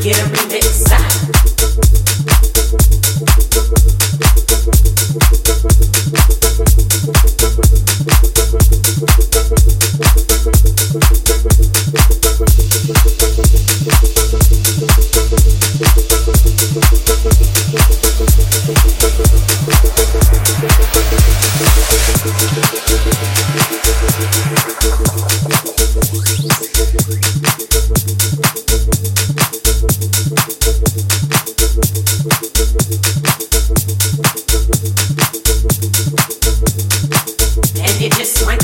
get a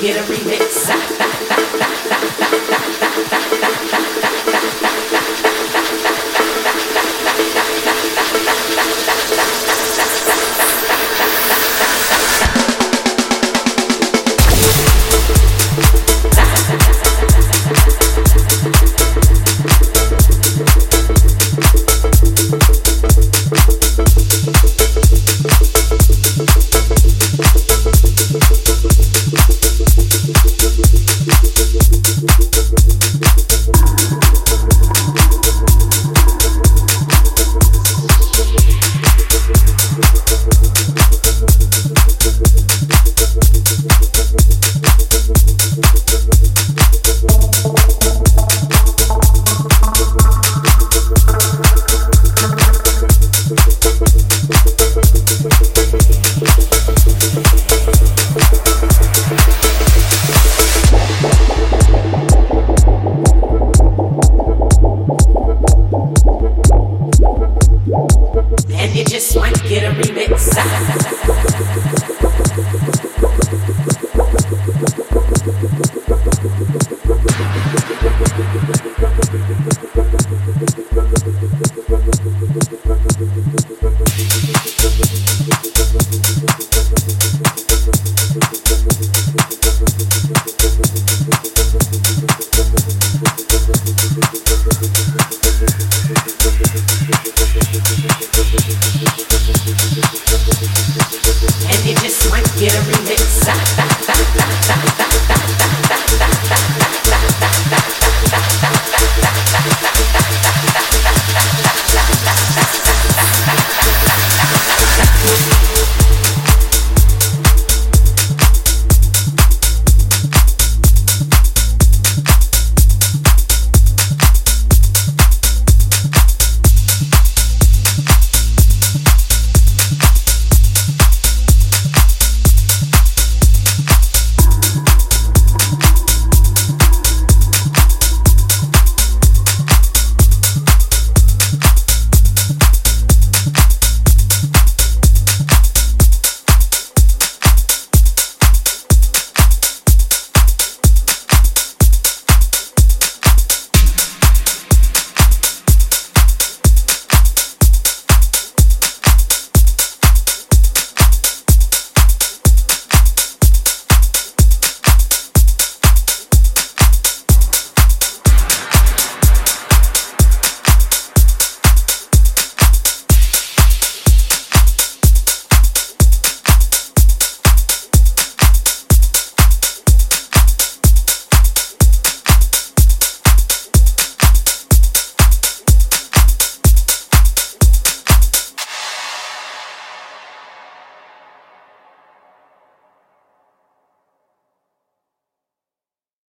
Get a remix. get a